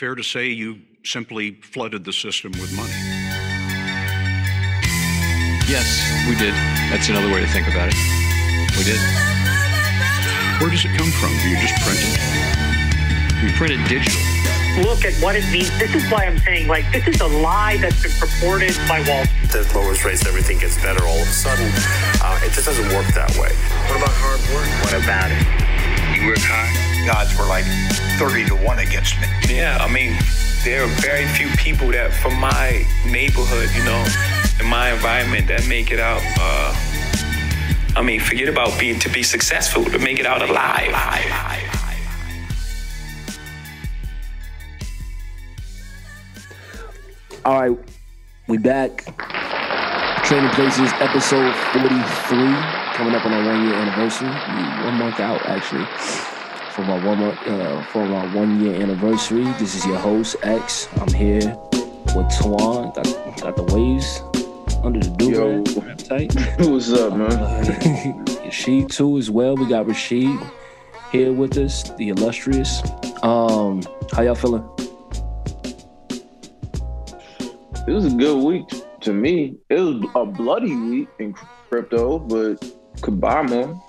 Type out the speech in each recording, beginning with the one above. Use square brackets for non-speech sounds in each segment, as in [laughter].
fair to say you simply flooded the system with money. Yes, we did. That's another way to think about it. We did. Where does it come from? Do you just print it? We printed digital. Look at what it means. This is why I'm saying, like, this is a lie that's been purported by Wall Street. The lowers rates, everything gets better all of a sudden. Uh, it just doesn't work that way. What about hard work? What about it? You work hard? Odds were like 30 to 1 against me. Yeah, I mean, there are very few people that from my neighborhood, you know, in my environment that make it out. Uh, I mean, forget about being to be successful, to make it out alive. All right, we back. Trading Places, episode 43, coming up on our one year anniversary. One month out, actually for my one month, uh, for my one year anniversary. This is your host X. I'm here with Twan. Got, got the waves under the do tight. [laughs] What's up, man? Uh, Rashid too as well. We got Rashid here with us, the illustrious. Um, how y'all feeling? It was a good week to me. It was a bloody week in crypto, but could buy more.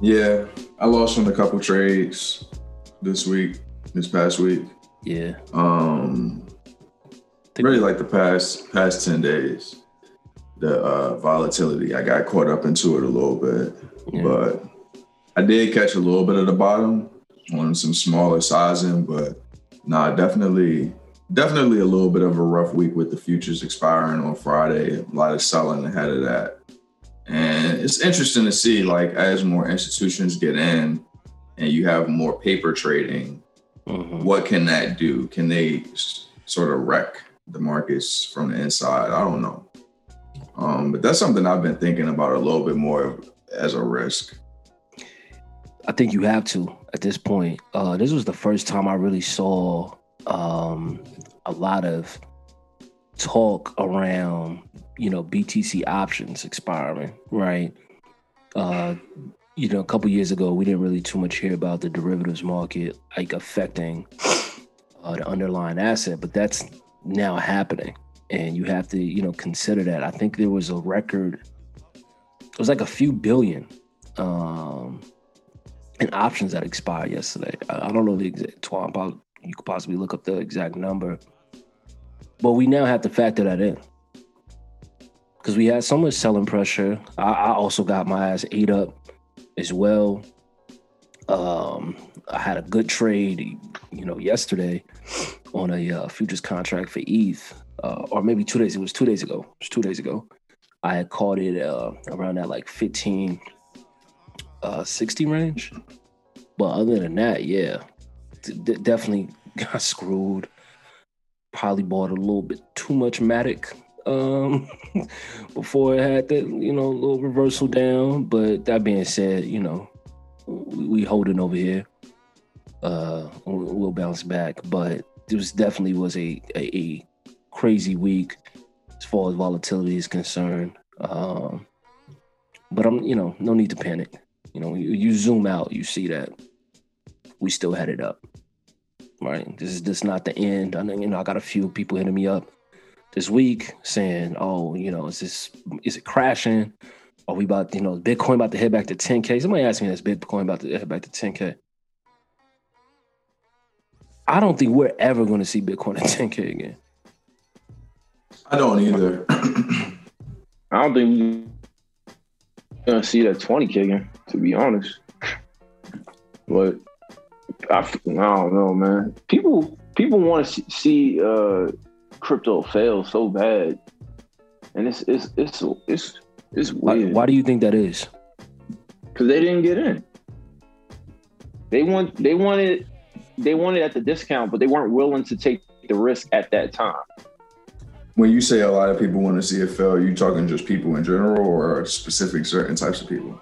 Yeah, I lost on a couple trades this week, this past week. Yeah. Um, really like the past past ten days, the uh, volatility. I got caught up into it a little bit, yeah. but I did catch a little bit of the bottom on some smaller sizing, but nah, definitely, definitely a little bit of a rough week with the futures expiring on Friday. A lot of selling ahead of that. And it's interesting to see, like, as more institutions get in and you have more paper trading, mm-hmm. what can that do? Can they sort of wreck the markets from the inside? I don't know. Um, but that's something I've been thinking about a little bit more as a risk. I think you have to at this point. Uh, this was the first time I really saw um, a lot of talk around you know BTC options expiring, right? Uh, you know, a couple years ago, we didn't really too much hear about the derivatives market like affecting uh, the underlying asset, but that's now happening, and you have to you know consider that. I think there was a record. It was like a few billion um, in options that expired yesterday. I, I don't know the exact. Twan, you could possibly look up the exact number, but we now have to factor that in because we had so much selling pressure. I, I, also got my ass ate up as well. Um, I had a good trade, you know, yesterday on a uh, futures contract for ETH, uh, or maybe two days. It was two days ago. It was two days ago. I had caught it uh, around that like 15, uh, 60 range. But other than that, yeah, d- definitely [laughs] got screwed. Probably bought a little bit too much Matic um, [laughs] before it had that, you know, little reversal down. But that being said, you know, we, holding over here. Uh, we'll, bounce back, but it was definitely was a, a, a crazy week as far as volatility is concerned. Um, but I'm, you know, no need to panic. You know, you, you zoom out, you see that we still headed up. Right. This is just not the end. I know, you know, I got a few people hitting me up this week saying, "Oh, you know, is this is it crashing? Are we about you know Bitcoin about to head back to 10k?" Somebody asked me, "Is Bitcoin about to head back to 10k?" I don't think we're ever going to see Bitcoin at 10k again. I don't either. [clears throat] I don't think we're gonna see that 20k again. To be honest, but I, I don't know, man. People people want to see uh, crypto failed so bad, and it's it's it's it's it's weird. Why, why do you think that is? Because they didn't get in. They want they wanted they wanted at the discount, but they weren't willing to take the risk at that time. When you say a lot of people want to see it fail, are you talking just people in general or specific certain types of people?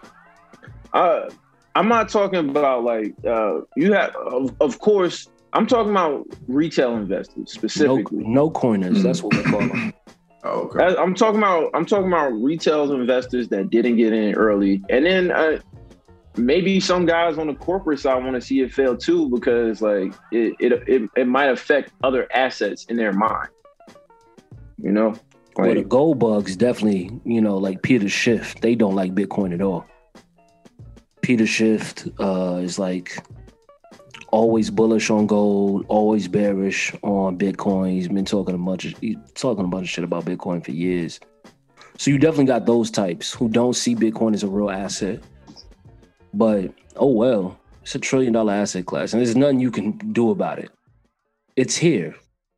Uh, I'm not talking about like uh, you have. Of, of course, I'm talking about retail investors specifically. No, no coiners. That's what we call them. [laughs] Oh, okay. I'm talking about I'm talking about retail investors that didn't get in early, and then uh, maybe some guys on the corporate side want to see it fail too because like it, it it it might affect other assets in their mind. You know, like, well, the gold bugs definitely, you know, like Peter Schiff, they don't like Bitcoin at all. Peter Schiff uh, is like always bullish on gold, always bearish on Bitcoin. He's been talking a bunch of he's talking a bunch of shit about Bitcoin for years. So you definitely got those types who don't see Bitcoin as a real asset. But oh well, it's a trillion dollar asset class, and there's nothing you can do about it. It's here.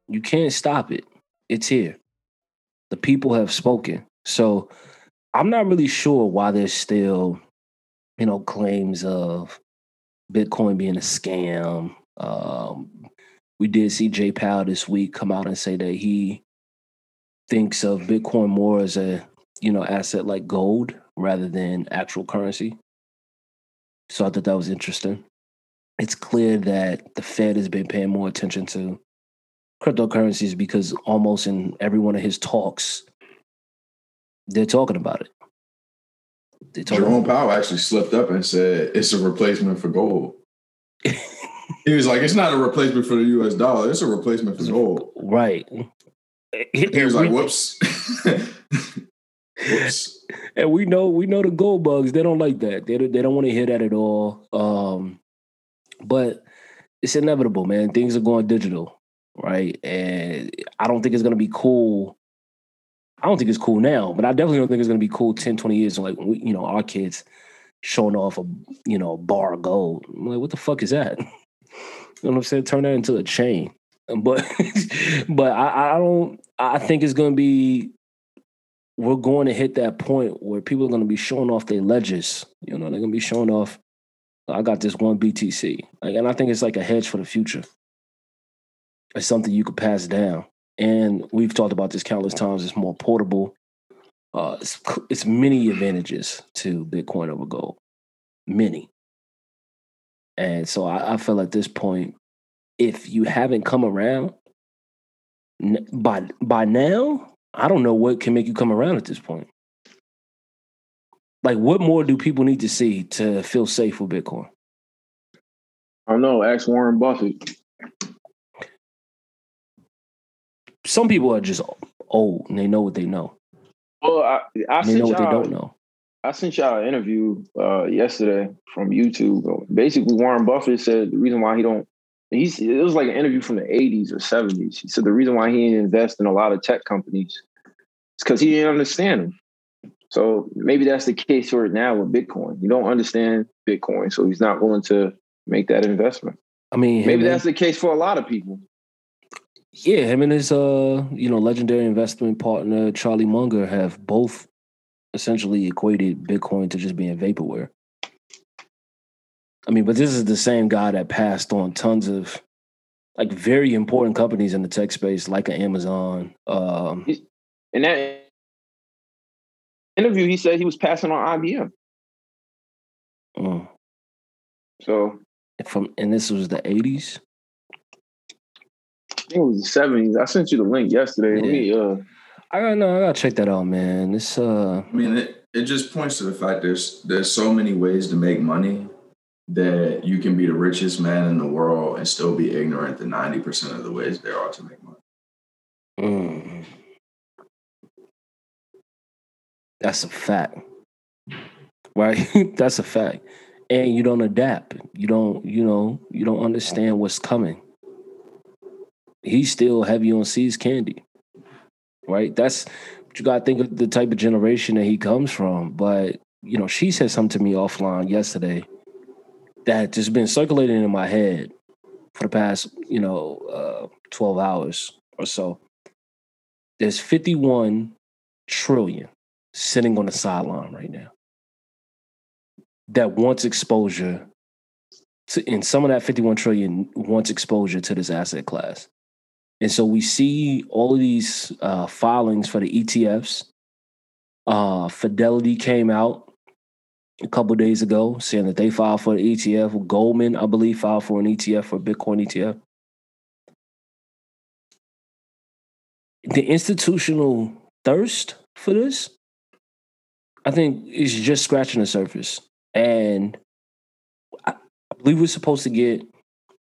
You can't stop it. It's here. The people have spoken. So I'm not really sure why there's still, you know, claims of Bitcoin being a scam. Um, we did see Jay Powell this week come out and say that he thinks of Bitcoin more as a you know asset like gold rather than actual currency. So I thought that was interesting. It's clear that the Fed has been paying more attention to cryptocurrencies because almost in every one of his talks, they're talking about it. Jerome Powell actually slipped up and said it's a replacement for gold. he was like, "It's not a replacement for the U.S. dollar; it's a replacement for gold." Right. He was like, "Whoops." [laughs] Whoops. And we know we know the gold bugs. They don't like that. They they don't want to hear that at all. Um, but it's inevitable, man. Things are going digital, right? And I don't think it's gonna be cool I don't think it's cool now, but I definitely don't think it's going to be cool 10, 20 years. Like, we, you know, our kids showing off a, you know, bar of gold. I'm like, what the fuck is that? [laughs] you know what I'm saying? Turn that into a chain. But, [laughs] but I, I don't, I think it's going to be, we're going to hit that point where people are going to be showing off their ledgers. You know, they're going to be showing off, I got this one BTC. Like, and I think it's like a hedge for the future. It's something you could pass down and we've talked about this countless times. It's more portable. Uh, it's, it's many advantages to Bitcoin over gold, many. And so I, I feel at this point, if you haven't come around by by now, I don't know what can make you come around at this point. Like, what more do people need to see to feel safe with Bitcoin? I don't know. Ask Warren Buffett some people are just old and they know what they know. Well, I, I they know what they don't know. I sent y'all an interview uh, yesterday from YouTube. Basically, Warren Buffett said the reason why he don't he's it was like an interview from the 80s or 70s. He said the reason why he didn't invest in a lot of tech companies is because he didn't understand them. So maybe that's the case right now with Bitcoin. You don't understand Bitcoin, so he's not willing to make that investment. I mean, maybe that's the case for a lot of people. Yeah, him and his uh, you know, legendary investment partner Charlie Munger have both essentially equated Bitcoin to just being vaporware. I mean, but this is the same guy that passed on tons of like very important companies in the tech space, like an Amazon. Um, in that interview, he said he was passing on IBM. Oh. So, from and this was the eighties it was the seventies. I sent you the link yesterday. Yeah. uh, I gotta know. I gotta check that out, man. This. uh I mean, it, it just points to the fact there's there's so many ways to make money that you can be the richest man in the world and still be ignorant to ninety percent of the ways there are to make money. Mm. That's a fact, right? [laughs] That's a fact, and you don't adapt. You don't. You know. You don't understand what's coming he's still heavy on See's candy, right? That's what you got to think of the type of generation that he comes from. But you know, she said something to me offline yesterday that just been circulating in my head for the past you know uh, twelve hours or so. There's 51 trillion sitting on the sideline right now that wants exposure to, and some of that 51 trillion wants exposure to this asset class. And so we see all of these uh, filings for the ETFs. Uh, Fidelity came out a couple days ago saying that they filed for the ETF. Goldman, I believe, filed for an ETF for Bitcoin ETF. The institutional thirst for this, I think, is just scratching the surface. And I believe we're supposed to get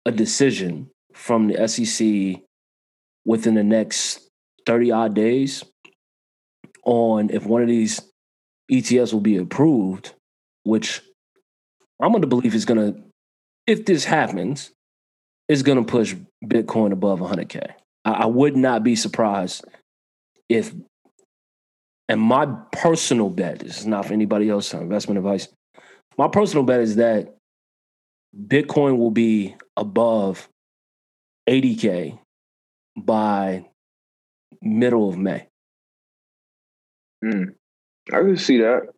a decision from the SEC within the next 30 odd days on if one of these ETFs will be approved, which I'm going to believe is going to, if this happens, is going to push Bitcoin above 100K. I, I would not be surprised if, and my personal bet, this is not for anybody else, investment advice. My personal bet is that Bitcoin will be above 80K by middle of May. Mm, I can see that.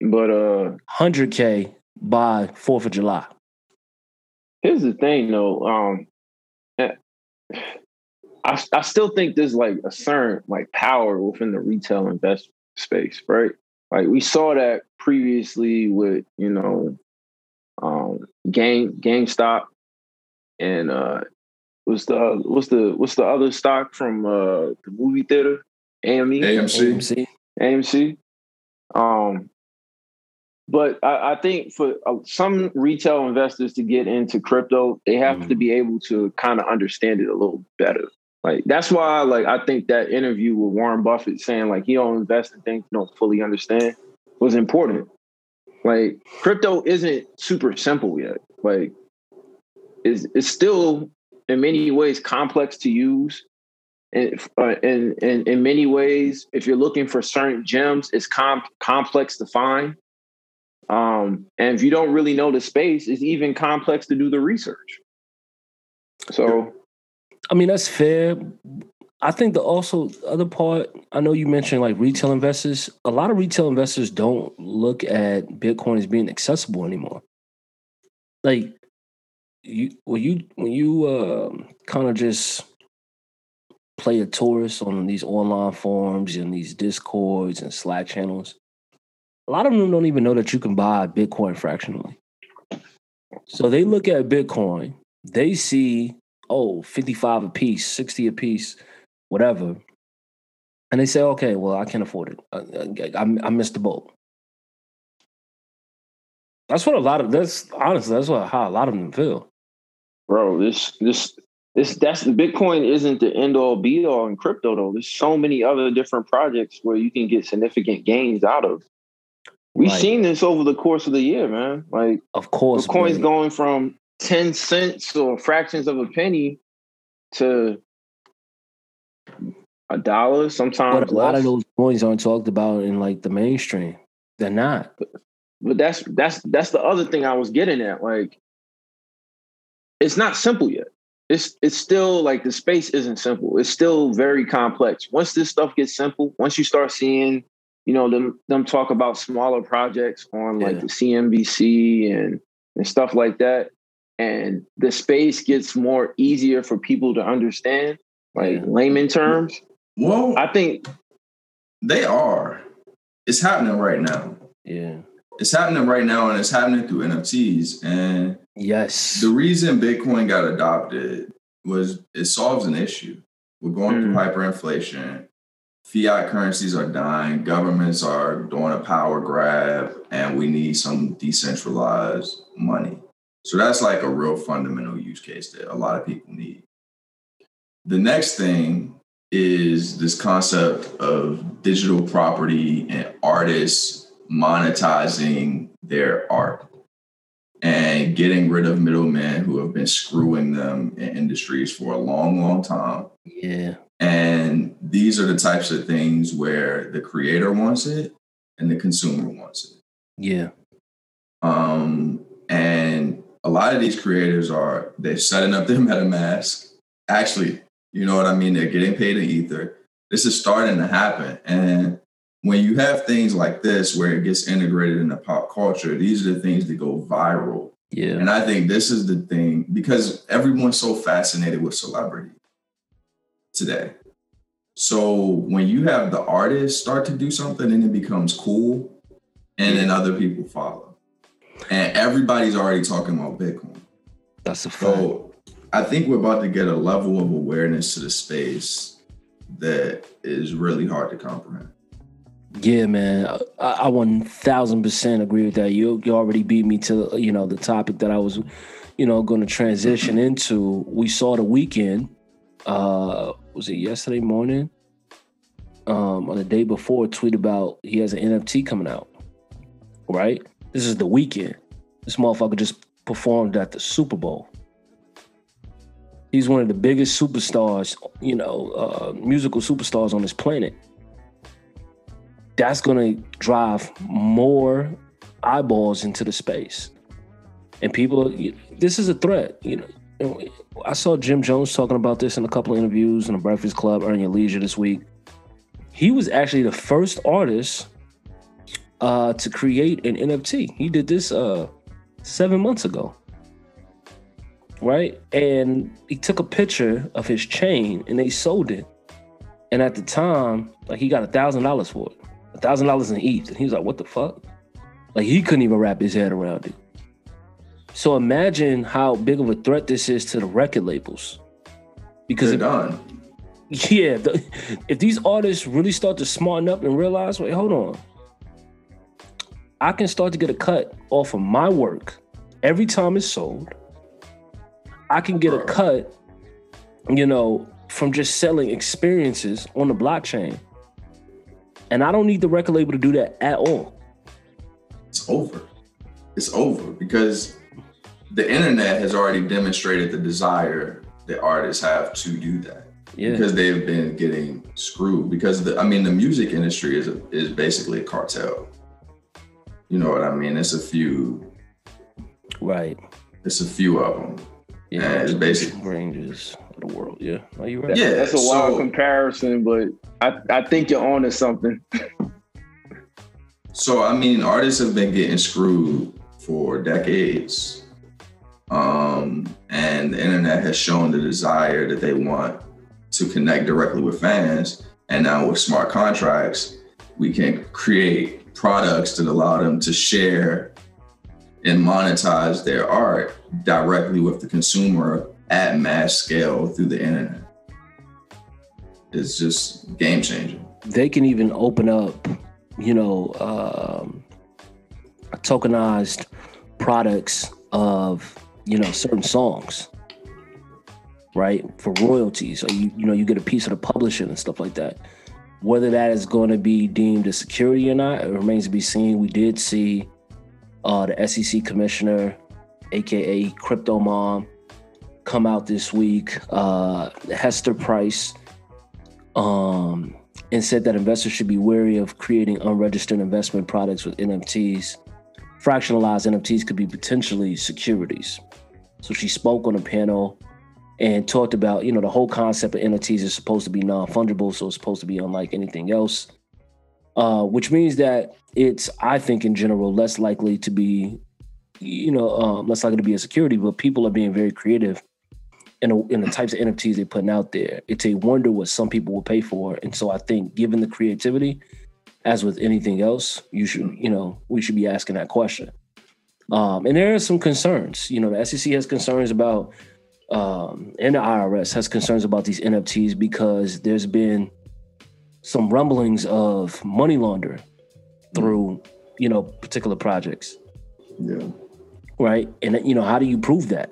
But uh 100K by 4th of July. Here's the thing though, um eh, I I still think there's like a certain like power within the retail investment space, right? Like we saw that previously with, you know, um Game GameStop and uh what's the what's the what's the other stock from uh the movie theater? AME? AMC. AMC. AMC. Um but I, I think for uh, some retail investors to get into crypto, they have mm. to be able to kind of understand it a little better. Like that's why, like I think that interview with Warren Buffett saying like he don't invest in things he don't fully understand was important. Like crypto isn't super simple yet. Like it's it's still in many ways complex to use. And uh, in, in, many ways, if you're looking for certain gems, it's com- complex to find. Um, and if you don't really know the space, it's even complex to do the research. So, I mean, that's fair. I think the also other part, I know you mentioned like retail investors. A lot of retail investors don't look at Bitcoin as being accessible anymore. Like you when you when you uh, um, kind of just play a tourist on these online forums and these discords and Slack channels, a lot of them don't even know that you can buy Bitcoin fractionally. So they look at Bitcoin, they see, oh, 55 a piece, 60 a piece, whatever. And they say, okay, well, I can't afford it. I, I, I missed the boat. That's what a lot of that's honestly that's what how a lot of them feel bro. This this this that's Bitcoin isn't the end all be all in crypto though. There's so many other different projects where you can get significant gains out of. We've like, seen this over the course of the year, man. Like, of course, Bitcoin's going from ten cents or fractions of a penny to a dollar, sometimes. But a less. lot of those coins aren't talked about in like the mainstream. They're not. But, but that's that's that's the other thing I was getting at. Like, it's not simple yet. It's it's still like the space isn't simple. It's still very complex. Once this stuff gets simple, once you start seeing, you know, them them talk about smaller projects on like yeah. the CNBC and and stuff like that, and the space gets more easier for people to understand, like yeah. layman terms. Well, I think they are. It's happening right now. Yeah it's happening right now and it's happening through NFTs. And yes, the reason Bitcoin got adopted was it solves an issue. We're going mm. through hyperinflation. Fiat currencies are dying. Governments are doing a power grab, and we need some decentralized money. So that's like a real fundamental use case that a lot of people need. The next thing is this concept of digital property and artists monetizing their art and getting rid of middlemen who have been screwing them in industries for a long, long time. Yeah. And these are the types of things where the creator wants it and the consumer wants it. Yeah. Um, and a lot of these creators are they're setting up their [laughs] MetaMask. Actually, you know what I mean? They're getting paid in Ether. This is starting to happen. And when you have things like this where it gets integrated into pop culture, these are the things that go viral. Yeah. And I think this is the thing because everyone's so fascinated with celebrity today. So when you have the artist start to do something and it becomes cool, and then other people follow. And everybody's already talking about Bitcoin. That's a fact. So I think we're about to get a level of awareness to the space that is really hard to comprehend. Yeah, man, I, one thousand percent agree with that. You you already beat me to you know the topic that I was, you know, going to transition into. We saw the Weeknd. Uh, was it yesterday morning? Um, on the day before, tweet about he has an NFT coming out. Right, this is the Weeknd. This motherfucker just performed at the Super Bowl. He's one of the biggest superstars, you know, uh, musical superstars on this planet that's going to drive more eyeballs into the space. And people, this is a threat. You know, I saw Jim Jones talking about this in a couple of interviews in the Breakfast Club, Earn Your Leisure this week. He was actually the first artist uh, to create an NFT. He did this uh, seven months ago, right? And he took a picture of his chain and they sold it. And at the time, like he got a thousand dollars for it a thousand dollars in ETH. And he was like, what the fuck? Like he couldn't even wrap his head around it. So imagine how big of a threat this is to the record labels. Because They're done. [laughs] Yeah, the, if these artists really start to smarten up and realize, wait, hold on. I can start to get a cut off of my work every time it's sold. I can get a cut, you know, from just selling experiences on the blockchain. And I don't need the record label to do that at all. It's over. It's over because the internet has already demonstrated the desire that artists have to do that. Yeah. Because they've been getting screwed. Because the, I mean, the music industry is a, is basically a cartel. You know what I mean? It's a few. Right. It's a few of them. Yeah, and it's basically ranges of the world. Yeah, are you right? Yeah, that's a wild so, comparison, but I, I think you're on to something. so I mean, artists have been getting screwed for decades. Um, and the internet has shown the desire that they want to connect directly with fans. And now with smart contracts, we can create products that allow them to share and monetize their art directly with the consumer at mass scale through the internet. It's just game changing. They can even open up, you know, um, tokenized products of, you know, certain songs, right? For royalties, you, you know, you get a piece of the publishing and stuff like that. Whether that is going to be deemed a security or not, it remains to be seen. We did see uh, the SEC commissioner, aka Crypto Mom, come out this week. Uh, Hester Peirce um, and said that investors should be wary of creating unregistered investment products with NFTs. Fractionalized NFTs could be potentially securities. So she spoke on a panel and talked about, you know, the whole concept of NFTs is supposed to be non-fungible, so it's supposed to be unlike anything else. Uh, which means that it's, I think, in general, less likely to be, you know, um, less likely to be a security. But people are being very creative in, a, in the types of NFTs they're putting out there. It's a wonder what some people will pay for. And so I think given the creativity, as with anything else, you should, you know, we should be asking that question. Um, and there are some concerns. You know, the SEC has concerns about, um, and the IRS has concerns about these NFTs because there's been some rumblings of money laundering through, you know, particular projects. Yeah. Right. And, you know, how do you prove that?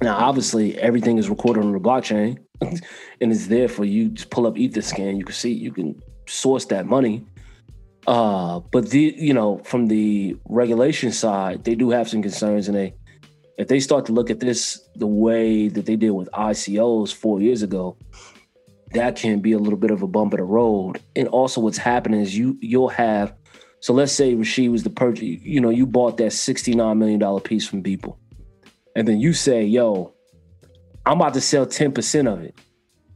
Now, obviously, everything is recorded on the blockchain [laughs] and it's there for you to pull up Etherscan. You can see, you can source that money. Uh, but the you know, from the regulation side, they do have some concerns, and they if they start to look at this the way that they did with ICOs four years ago, that can be a little bit of a bump in the road. And also, what's happening is you you'll have so let's say Rashid was the purchase, you know, you bought that sixty nine million dollar piece from people and then you say, yo, I'm about to sell 10% of it.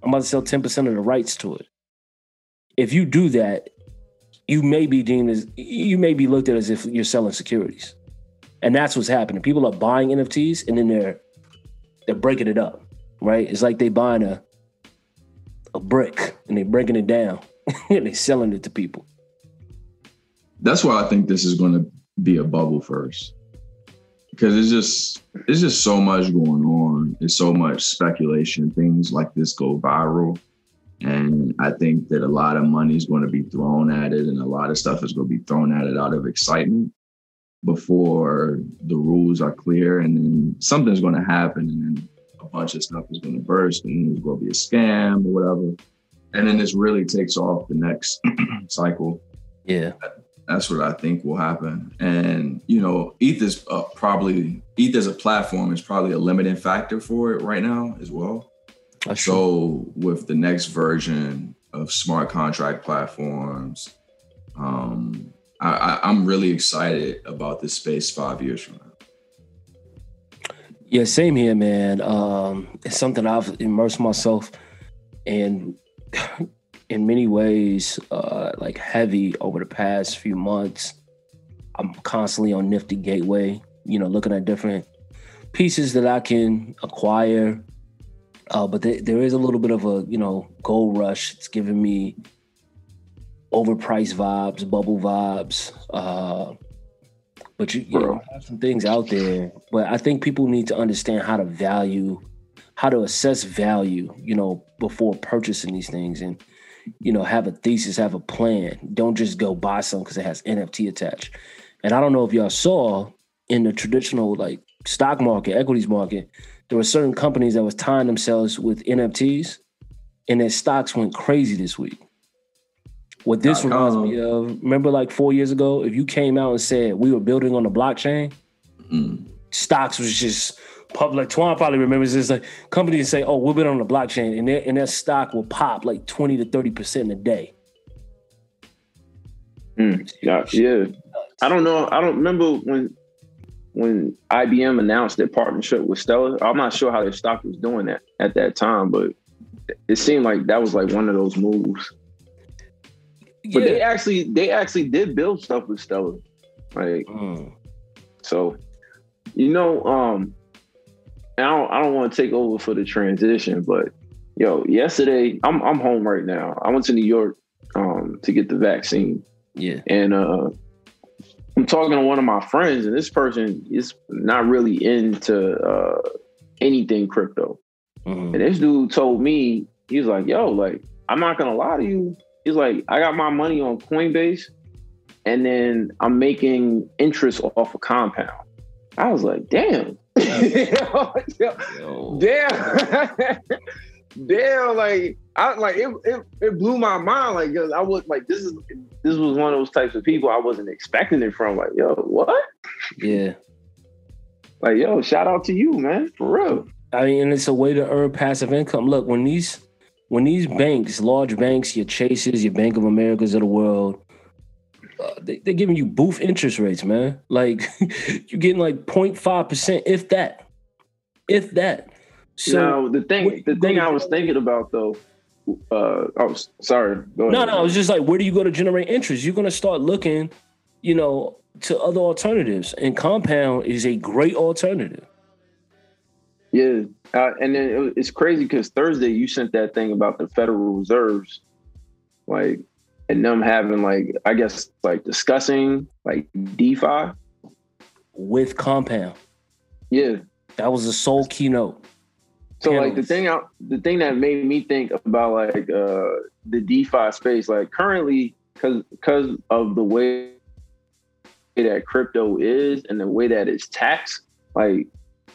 I'm about to sell 10% of the rights to it. If you do that, you may be deemed as you may be looked at as if you're selling securities. And that's what's happening. People are buying NFTs and then they're they're breaking it up, right? It's like they buying a a brick and they're breaking it down [laughs] and they're selling it to people. That's why I think this is going to be a bubble first because it's just it's just so much going on. It's so much speculation. Things like this go viral, And I think that a lot of money is going to be thrown at it and a lot of stuff is going to be thrown at it out of excitement before the rules are clear. And then something's going to happen and then a bunch of stuff is going to burst and it's going to be a scam or whatever. And then this really takes off the next [clears throat] cycle. Yeah. That's what I think will happen. And, you know, ETH is uh, probably, ETH as a platform is probably a limiting factor for it right now as well. That's so true. with the next version of smart contract platforms, um, I, am really excited about this space five years from now. Yeah, same here, man. Um, it's something I've immersed myself in in many ways, uh, like heavy over the past few months. I'm constantly on Nifty Gateway, you know, looking at different pieces that I can acquire uh, but th- there is a little bit of a you know gold rush. It's giving me overpriced vibes, bubble vibes. Uh, but you, you know, have some things out there. But I think people need to understand how to value, how to assess value. You know, before purchasing these things, and you know, have a thesis, have a plan. Don't just go buy something because it has NFT attached. And I don't know if y'all saw in the traditional like stock market, equities market, there were certain companies that was tying themselves with NFTs, and their stocks went crazy this week. What this reminds me of, remember like four years ago, if you came out and said we were building on the blockchain, mm. stocks was just public. Twan probably remembers this. Like companies say, "Oh, we're building on the blockchain," and their and their stock will pop like twenty to thirty percent in a day. Mm. Yeah, yeah. I don't know. I don't remember when when IBM announced their partnership with Stellar. I'm not sure how their stock was doing that at that time, but it seemed like that was like one of those moves. Yeah. But they actually they actually did build stuff with Stellar. Like mm. so you know, um I don't I don't want to take over for the transition, but yo, yesterday I'm I'm home right now. I went to New York um to get the vaccine. Yeah. And uh I'm talking to one of my friends, and this person is not really into uh, anything crypto. Mm-hmm. And this dude told me, he's like, yo, like, I'm not gonna lie to you. He's like, I got my money on Coinbase, and then I'm making interest off a Compound. I was like, damn. [laughs] damn. [laughs] damn, like I like it, it, it blew my mind. Like, I was like, this is this was one of those types of people I wasn't expecting it from. Like, yo, what? Yeah. Like, yo, shout out to you, man, for real. I mean, and it's a way to earn passive income. Look, when these when these banks, large banks, your Chases, your Bank of Americas of the world, uh, they, are giving you booth interest rates, man. Like [laughs] you're getting like 0.5 percent, if that, if that. So now, the thing, the thing I was thinking about though, uh, I was sorry. no, no, I was just like, where do you go to generate interest? You're gonna start looking, you know, to other alternatives, and Compound is a great alternative. Yeah, uh, and then it, it's crazy because Thursday you sent that thing about the Federal Reserves, like, and them having like, I guess like discussing like DeFi with Compound. Yeah, that was the sole keynote. So like the thing out the thing that made me think about like uh the DeFi space, like currently because because of the way that crypto is and the way that it's taxed, like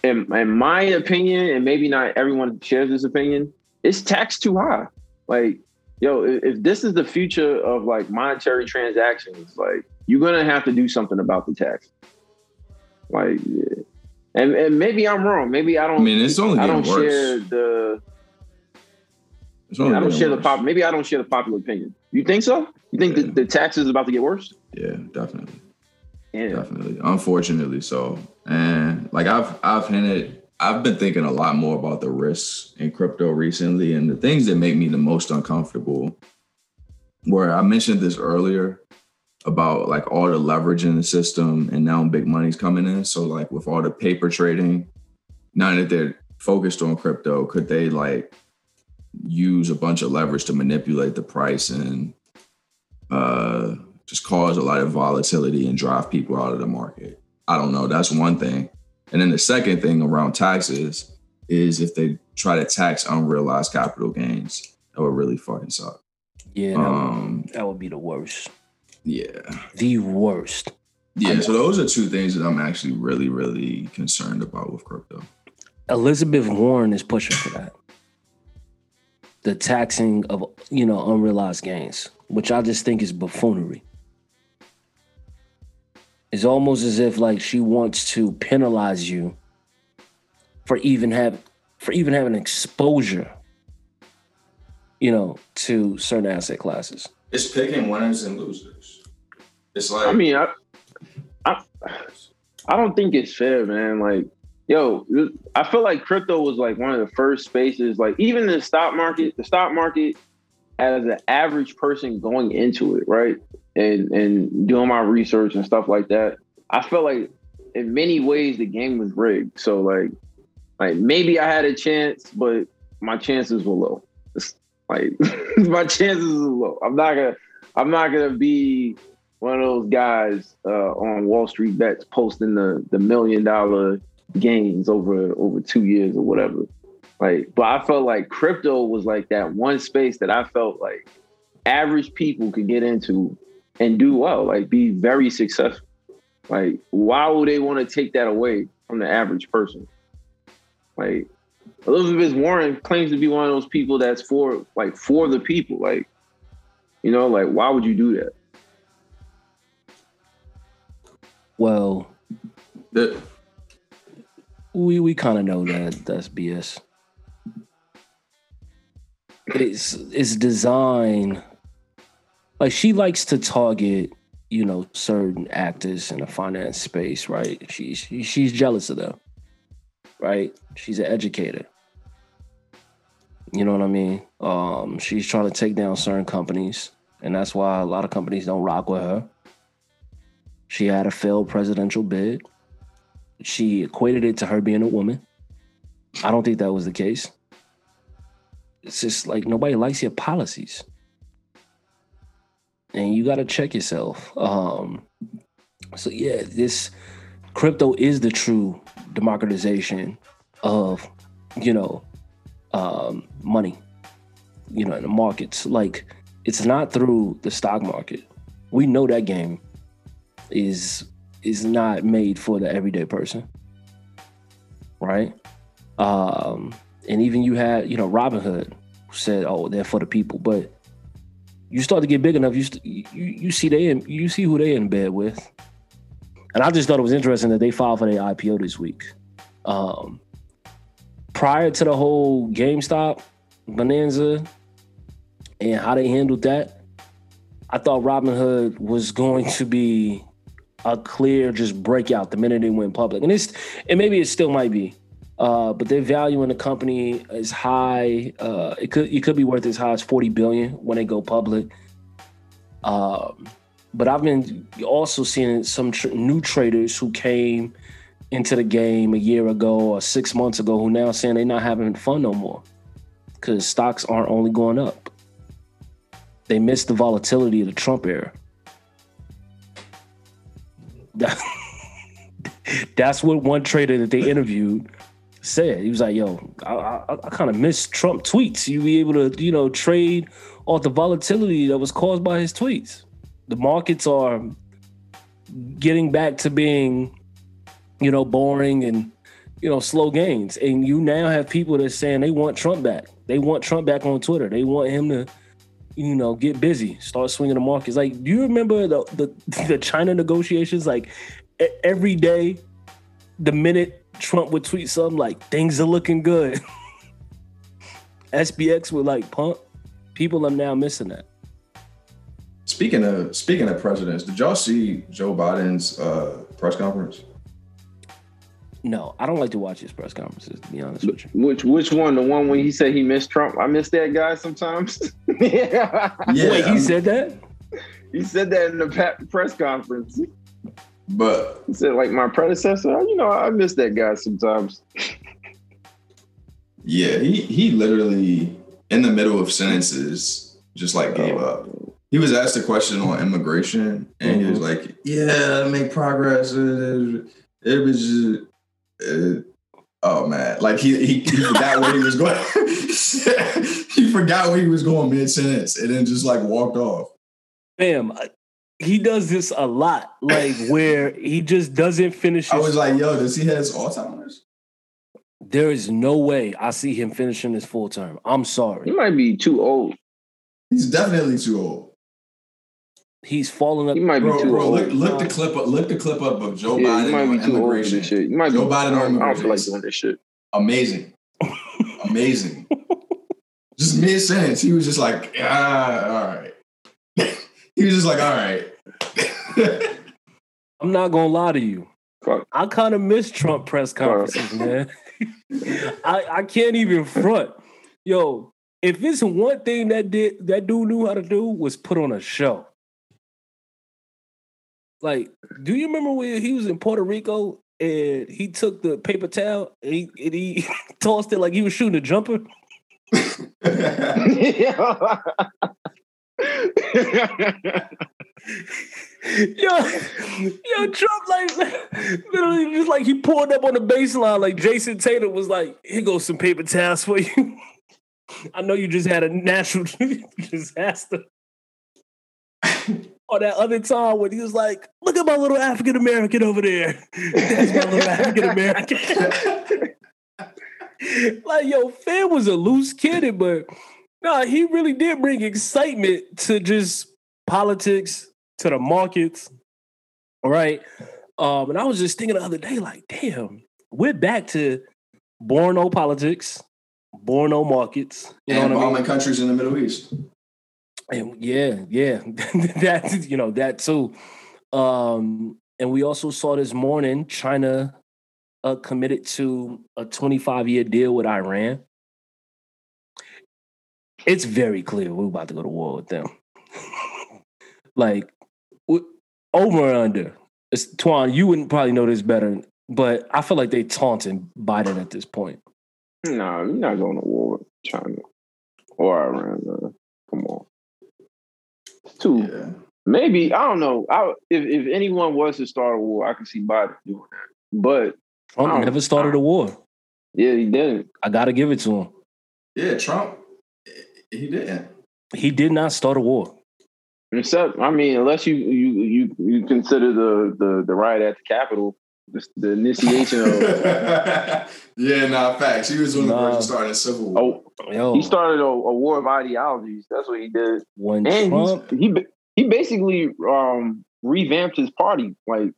in, in my opinion, and maybe not everyone shares this opinion, it's taxed too high. Like, yo, if, this is the future of like monetary transactions, like you're gonna have to do something about the tax. Like, yeah. And, and maybe I'm wrong. Maybe I don't. I mean, it's only I don't worse. share the. It's only I don't share worse. the pop. Maybe I don't share the popular opinion. You think so? You think yeah. the, the tax is about to get worse? Yeah, definitely. Yeah. Definitely. Unfortunately, so. And like I've I've hinted, I've been thinking a lot more about the risks in crypto recently, and the things that make me the most uncomfortable. Where I mentioned this earlier, about like all the leverage in the system and now big money's coming in. So like with all the paper trading, now that they're focused on crypto, could they like use a bunch of leverage to manipulate the price and uh just cause a lot of volatility and drive people out of the market? I don't know. That's one thing. And then the second thing around taxes is if they try to tax unrealized capital gains. that would really fucking suck. Yeah, that, um, would, that would be the worst. Yeah, the worst. Yeah, so those are two things that I'm actually really, really concerned about with crypto. Elizabeth Warren is pushing for that. The taxing of you know unrealized gains, which I just think is buffoonery. It's almost as if like she wants to penalize you for even have for even having exposure, you know, to certain asset classes. It's picking winners and losers. It's like I mean, I, I, I don't think it's fair, man. Like, yo, I feel like crypto was like one of the first spaces. Like, even the stock market, the stock market, as an average person going into it, right, and and doing my research and stuff like that, I felt like in many ways the game was rigged. So like like maybe I had a chance, but my chances were low. It's like [laughs] my chances were low. I'm not gonna I'm not gonna be one of those guys uh, on Wall Street bets posting the the million dollar gains over over two years or whatever. Like, but I felt like crypto was like that one space that I felt like average people could get into and do well, like be very successful. Like, why would they want to take that away from the average person? Like, Elizabeth Warren claims to be one of those people that's for like for the people. Like, you know, like why would you do that? Well, the we we kind of know that that's BS. It's it's designed like she likes to target you know certain actors in the finance space, right? She's she's jealous of them, right? She's an educator. You know what I mean? Um, she's trying to take down certain companies, and that's why a lot of companies don't rock with her. She had a failed presidential bid. She equated it to her being a woman. I don't think that was the case. It's just like nobody likes your policies and you got to check yourself. Um, so yeah, this crypto is the true democratization of, you know, um, money, you know, in the markets. Like it's not through the stock market. We know that game is is not made for the everyday person, right? Um, and even you had, you know, Robinhood said, "Oh, they're for the people," but you start to get big enough, you st- you, you see they in, you see who they in bed with. And I just thought it was interesting that they filed for their IPO this week. Um, prior to the whole GameStop bonanza and how they handled that, I thought Robinhood was going to be a clear just breakout the minute they went public, and it's and maybe it still might be. Uh, but their value in the company is high. Uh, it could it could be worth as high as forty billion when they go public. Um, but I've been also seeing some tr- new traders who came into the game a year ago or six months ago who now saying they're not having fun no more because stocks aren't only going up. They missed the volatility of the Trump era. [laughs] That's what one trader that they interviewed said. He was like, "Yo, I, I, I kind of miss Trump tweets. You be able to, you know, trade off the volatility that was caused by his tweets. The markets are getting back to being, you know, boring and you know slow gains. And you now have people that saying they want Trump back. They want Trump back on Twitter. They want him to." You know, get busy, start swinging the markets. Like, do you remember the the, [laughs] the China negotiations? Like, every day, the minute Trump would tweet something like things are looking good. [laughs] SPX would like pump. People are now missing that. Speaking of speaking of presidents, did y'all see Joe Biden's uh, press conference? No, I don't like to watch his press conferences. To be honest with you, which which one? The one when he said he missed Trump? I miss that guy sometimes. [laughs] yeah. Wait, he said that. [laughs] He said that in the press conference. But he said, like my predecessor, you know, I miss that guy sometimes. yeah, he he literally in the middle of sentences just like gave oh. up. He was asked a question on immigration, and mm-hmm. he was mm-hmm. like, "Yeah, make progress." It, it was just, uh, oh man, like he he, he forgot where he was going. he [laughs] he forgot where he was going mid sentence and then just like walked off. Bam. He does this a lot, like [laughs] where he just doesn't finish. I was like, yo, does he have Alzheimer's? There is no way I see him finishing his full term. I'm sorry. He might be too old. He's definitely too old. He's falling up. He might be bro, too bro, old. Look, look the clip up. Look the clip up of Joe yeah, Biden he might on be too old for immigration. this shit. You might Joe be, Biden I on don't, I don't feel like immigration. doing this shit. Amazing, amazing. just mid sentence, he was just like, ah, all right. [laughs] he was just like, all right. [laughs] I'm not gonna lie to you. I kind of miss Trump press conferences, man. [laughs] I, I can't even front. Yo, if it's one thing that did that dude knew how to do was put on a show. Like, do you remember when he was in Puerto Rico and he took the paper towel and he, and he [laughs] tossed it like he was shooting a jumper? Yo, yo, Trump like literally just like he pulled up on the baseline like Jayson Tatum was like, "Here goes some paper towels for you." [laughs] I know you just had a natural [laughs] disaster. or that other time when he was like, "Look at my little African American over there. [laughs] That's my little African American." like, yo, Fam was a loose kid, but no, he really did bring excitement to just politics, to the markets, right? Um, and I was just thinking the other day, like, damn, we're back to Borno politics, Borno markets, you know and what I mean? countries in the Middle East. And yeah, yeah, [laughs] that you know that too. Um, and we also saw this morning China uh, committed to a 25 year deal with Iran. It's very clear we're about to go to war with them. like over or under. It's, Twan, you wouldn't probably know this better, but I feel like they taunting Biden at this point. Nah, you're not going to war with China or Iran. Man. Come on. It's too. Yeah. Maybe I don't know. I, if if anyone was to start a war, I could see Biden doing that. But Trump never started a war. yeah, he didn't. I got to give it to him. Yeah, Trump, he didn't. He did not start a war. Except, I mean, unless you you you you consider the the the riot at the Capitol, the, the initiation of. [laughs] yeah, nah, facts. He was on the Nah. verge of starting a civil war. Oh, Yo, he started a, a war of ideologies. That's what he did, when and Trump, he he basically um revamped his party. Like,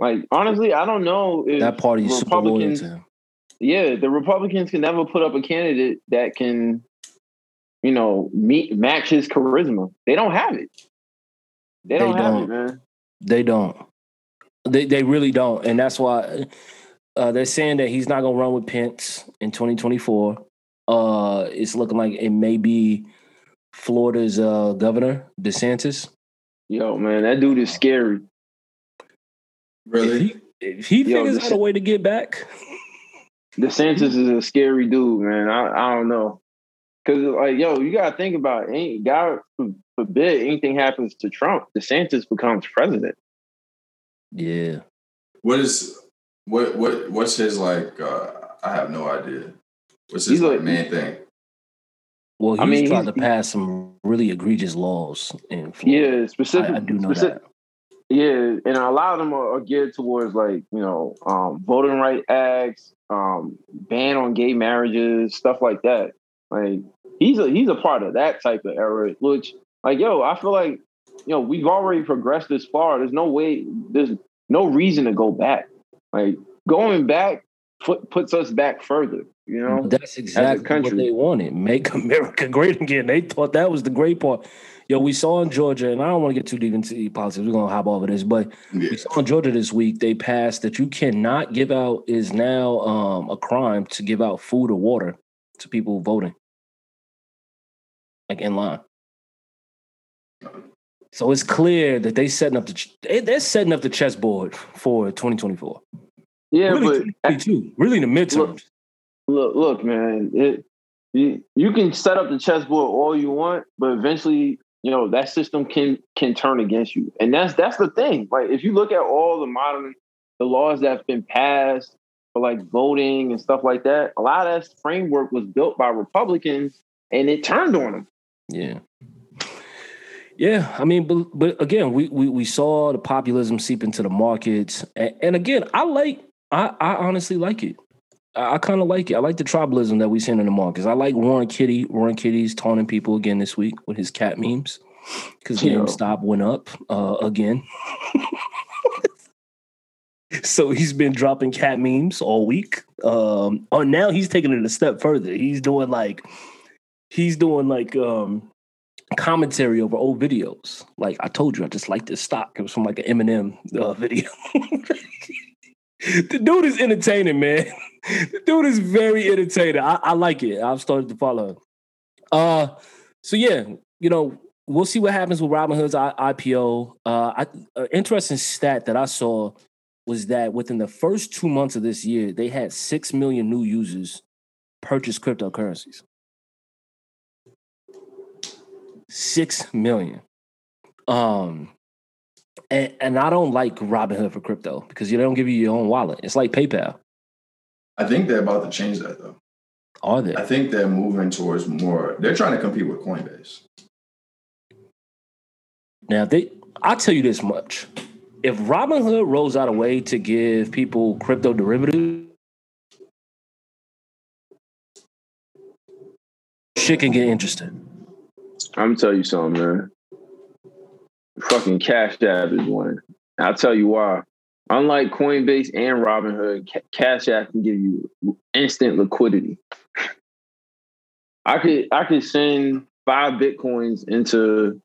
like honestly, I don't know if that party is super loyal Republicans. to him. yeah, the Republicans can never put up a candidate that can, you know, meet match his charisma. They don't have it. They They don't have don't. it, man. They don't. They they really don't, and that's why uh, they're saying that he's not going to run with Pence in 2024. Uh, it's looking like it may be Florida's uh, governor DeSantis. Yo, man, that dude is scary. If Really? he, if he Yo, figures DeSan- out a way to get back, DeSantis is a scary dude, man. I, I don't know. Cause like, yo, you gotta think about it. God forbid anything happens to Trump, DeSantis becomes president. yeah, What is what what what's his like? Uh, I have no idea. What's He's his like, like- main thing? well, he's I mean, tried he's- to pass some really egregious laws in Florida. Yeah, specific. I, I do know specific- that. Yeah, and a lot of them are, are geared towards like you know um, voting right acts, um, ban on gay marriages, stuff like that. Like he's a he's a part of that type of era. Which like yo, I feel like you know we've already progressed this far. There's no way. There's no reason to go back. Like going back put, puts us back further. You know. That's exactly what they wanted. Make America [laughs] great again. They thought that was the great part. Yo, we saw in Georgia, and I don't want to get too deep into politics. We're gonna hop over this, but Yeah. we saw in Georgia this week they passed that you cannot give out is now um, a crime to give out food or water to people voting, like in line. So it's clear that they setting up the they're setting up the chessboard for 2024. Yeah, really, but 2022, really in the midterms. Look, look, man. It, you, you can set up the chessboard all you want, but eventually, you know that system can can turn against you, and that's that's the thing. Like if you look at all the modern the laws that have been passed for like voting and stuff like that, a lot of that framework was built by Republicans and it turned on him. Yeah. Yeah, I mean, but, but again, we, we we saw the populism seep into the markets, and, and again, I like, I I honestly like it. I, I kind of like it. I like the tribalism that we seen in the markets. I like Roaring Kitty. Roaring Kitty's taunting people again this week with his cat memes because GameStop went up uh, again. [laughs] so he's been dropping cat memes all week. Um, oh, now he's taking it a step further. He's doing like he's doing like um commentary over old videos. Like I told you, I just like this stock. It was from like an Eminem uh, [laughs] video. the dude is entertaining, man. The dude is very entertaining. I, I like it. I've started to follow. Him. Uh, so yeah, you know, we'll see what happens with Robinhood's IPO. Uh, I, uh, interesting stat that I saw was that within the first two months of this year, they had six million new users purchase cryptocurrencies. Six million. Um, and, and I don't like Robinhood for crypto because you don't give you your own wallet. It's like PayPal. I think they're about to change that though. Are they? I think they're moving towards more. They're trying to compete with Coinbase. Now they, I'll tell you this much: if Robinhood rolls out a way to give people crypto derivatives, shit can get interesting. I'm gonna tell you something, man. Fucking Cash App is one. I'll tell you why. Unlike Coinbase and Robinhood, Cash App can give you instant liquidity. I could I could send five bitcoins into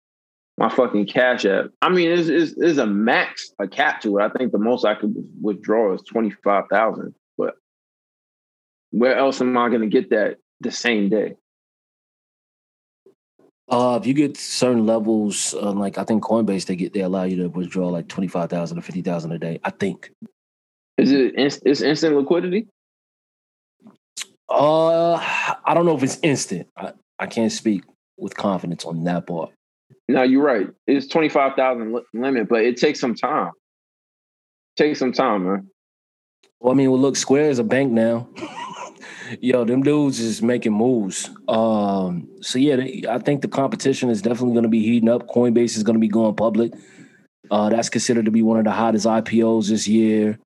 my fucking Cash App. I mean, it's, it's, it's a max, a cap to it. I think the most I could withdraw is twenty five thousand. But where else am I going to get that the same day? Uh, if you get certain levels, uh, like I think Coinbase, they get they allow you to withdraw like twenty five thousand or fifty thousand a day. I think. Is it inst- it's instant liquidity? Uh, I don't know if it's instant. I, I can't speak with confidence on that part. No, you're right. It's twenty five thousand li- limit, but it takes some time. Take some time, man. Well, I mean, well, look, Square is a bank now. [laughs] Yo, them dudes is making moves. Um, so yeah, they, I think the competition is definitely going to be heating up. Coinbase is going to be going public. Uh, that's considered to be one of the hottest IPOs this year.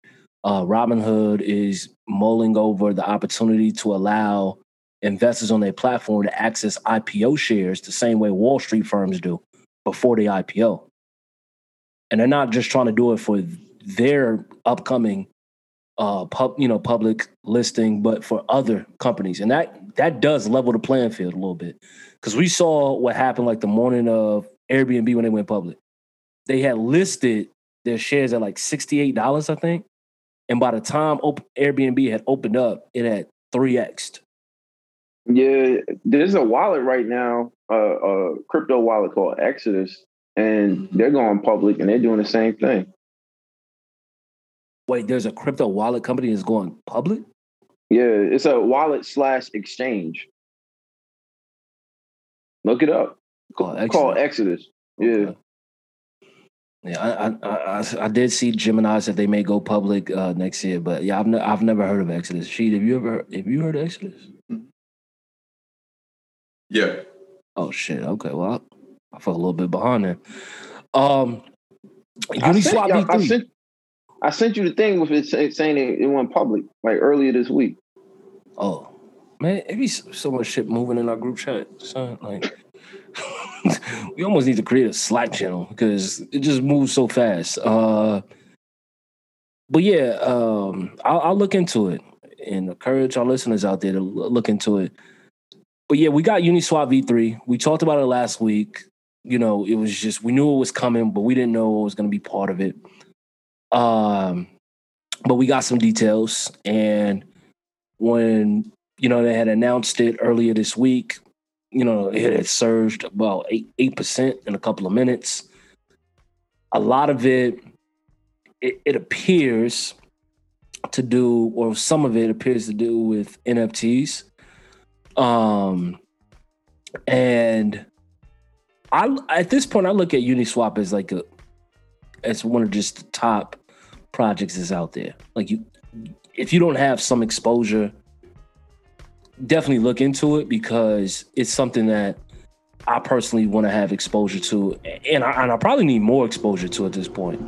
Uh, Robinhood is mulling over the opportunity to allow investors on their platform to access IPO shares the same way Wall Street firms do before they IPO. And they're not just trying to do it for their upcoming uh pub, you know, public listing, but for other companies. And that that does level the playing field a little bit. Cause we saw what happened like the morning of Airbnb when they went public. They had listed their shares at like $68, I think. And by the time Airbnb had opened up, it had 3x. Yeah, there's a wallet right now, uh, a crypto wallet called Exodus, and they're going public and they're doing the same thing. Wait, there's a crypto wallet company that's going public? Yeah, it's a wallet slash exchange. Look it up. Call Exodus. Called Exodus. Yeah. Okay. Yeah, I, I, I I did see Gemini said they may go public uh, next year, but yeah, I've ne- I've never heard of Exodus. Sheed, have you ever have you heard of Exodus? Yeah. Oh shit. Okay. Well, I, I fell a little bit behind there. Um, Uniswap I sent, I sent, you the thing with it saying it, went public like earlier this week. Oh man, it be so much shit moving in our group chat, son. Like [laughs] we almost need to create a Slack channel because it just moves so fast. Uh, but yeah, um, I'll, I'll, look into it and encourage our listeners out there to look into it. But yeah, we got Uniswap v3. We talked about it last week. You know, it was just we knew it was coming, but we didn't know it was going to be part of it. Um, but we got some details, and when you know they had announced it earlier this week, you know it had surged about eight eight percent in a couple of minutes. A lot of it, it, it appears to do, or some of it appears to do with NFTs. Um, and I at this point I look at Uniswap as like a as one of just the top projects is out there. Like you, if you don't have some exposure, definitely look into it because it's something that I personally want to have exposure to, and I, and I probably need more exposure to at this point.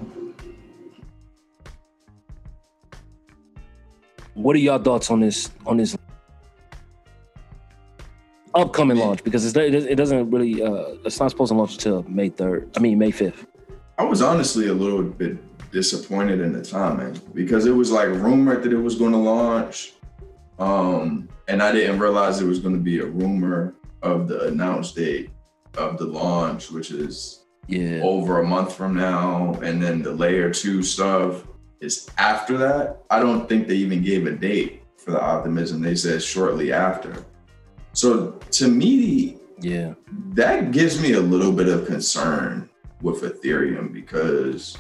What are y'all thoughts on this on this upcoming launch? Because it doesn't really uh, it's not supposed to launch until May third. I mean May fifth. I was honestly a little bit disappointed in the timing because it was like rumored that it was going to launch, um, and I didn't realize it was going to be a rumor of the announced date of the launch, which is yeah over a month from now, and then the layer two stuff is after that. I don't think they even gave a date for the optimism. They said shortly after. So to me, yeah, that gives me a little bit of concern with Ethereum because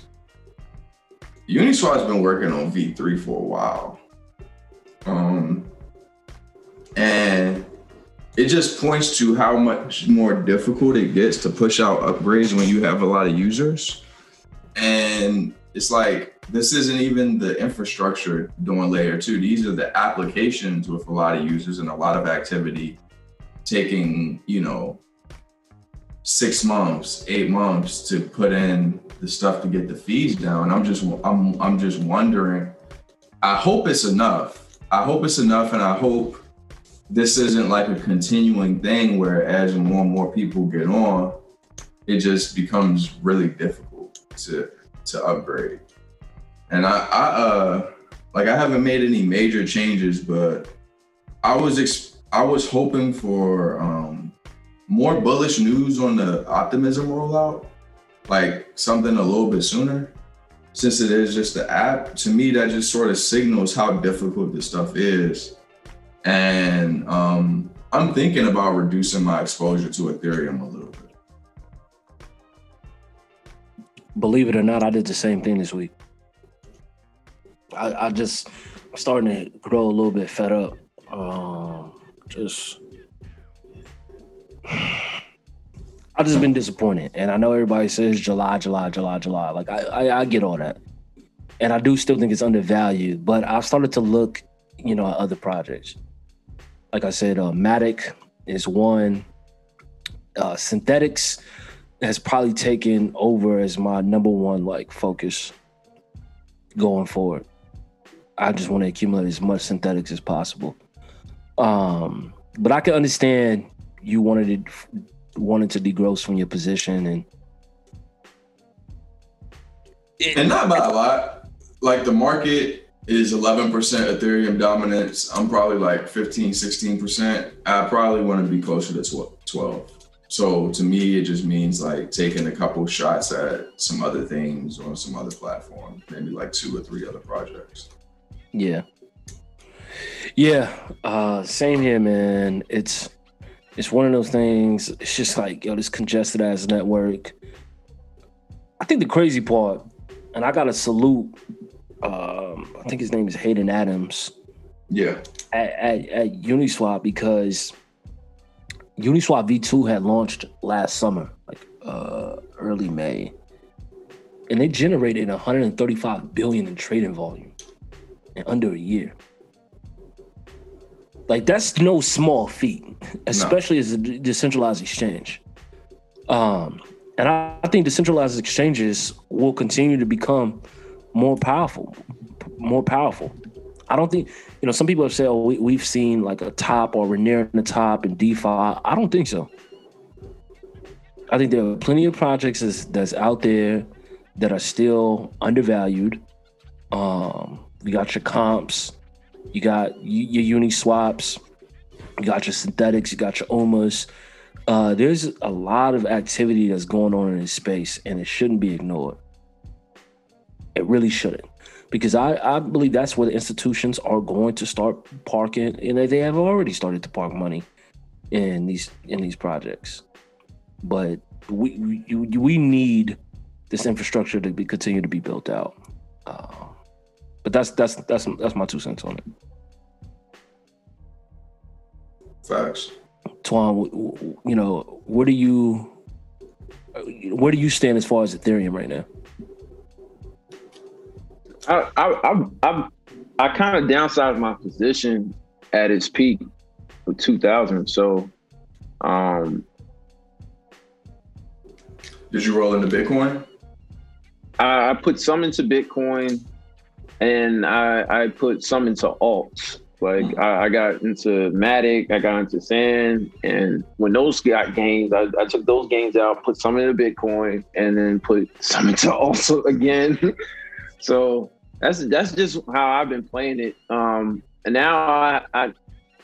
Uniswap's been working on V3 for a while. Um, and it just points to how much more difficult it gets to push out upgrades when you have a lot of users. And it's like this isn't even the infrastructure doing layer two. These are the applications with a lot of users and a lot of activity taking, you know, six months, eight months to put in the stuff to get the fees down. I'm just I'm I'm just wondering. I hope it's enough. I hope it's enough and I hope this isn't like a continuing thing where as more and more people get on, it just becomes really difficult to to upgrade. And I, I uh like I haven't made any major changes, but I was ex- I was hoping for um more bullish news on the optimism rollout, like something a little bit sooner. Since it is just the app, to me that just sort of signals how difficult this stuff is. And um I'm thinking about reducing my exposure to Ethereum a little bit. believe it or not, I did the same thing this week. I, I just starting to grow a little bit fed up. Um, just I've just been disappointed, and I know everybody says July, July, July, July. Like I, I, I get all that, and I do still think it's undervalued. But I've started to look, you know, at other projects. Like I said, uh, Matic is one. Uh, Synthetix has probably taken over as my number one like focus going forward. I just want to accumulate as much Synthetix as possible. Um, but I can understand you wanted to wanted to degross from your position and it, and not by a lot. Like the market is 11% Ethereum dominance. I'm probably like 15, 16%. I probably want to be closer to 12. So to me, it just means like taking a couple shots at some other things on some other platform, maybe like two or three other projects. Yeah. Yeah. Uh, same here, man. It's it's one of those things. It's just like, yo, this congested ass network. I think the crazy part, and I gotta salute um, I think his name is Hayden Adams. Yeah. At, at, at Uniswap because Uniswap V2 had launched last summer, like uh, early May, and they generated 135 billion in trading volume in under a year. Like that's no small feat, especially no. as a decentralized exchange. Um, and I, I think decentralized exchanges will continue to become more powerful, more powerful. I don't think, you know, some people have said, oh, we, have seen like a top or we're nearing the top in DeFi. I don't think so. I think there are plenty of projects that's, that's out there that are still undervalued. Um, you got your comps, you got your Uniswaps, you got your Synthetix, you got your UMAs. Uh, there's a lot of activity that's going on in this space, and it shouldn't be ignored. It really shouldn't because I, I believe that's where the institutions are going to start parking, and they have already started to park money in these in these projects. But we we, we need this infrastructure to be continue to be built out. Uh, but that's that's that's that's my two cents on it. Facts. Twan, you know, where do you where do you stand as far as Ethereum right now? I I I I, I kind of downsized my position at its peak for 2000. So, um, did you roll into Bitcoin? I, I put some into Bitcoin, and I I put some into alts. Like mm. I, I, got into Matic, I got into Sand, and when those got gains, I, I, took those gains out, put some into Bitcoin, and then put some into also [laughs] again. so that's that's just how I've been playing it. Um, and now I, I,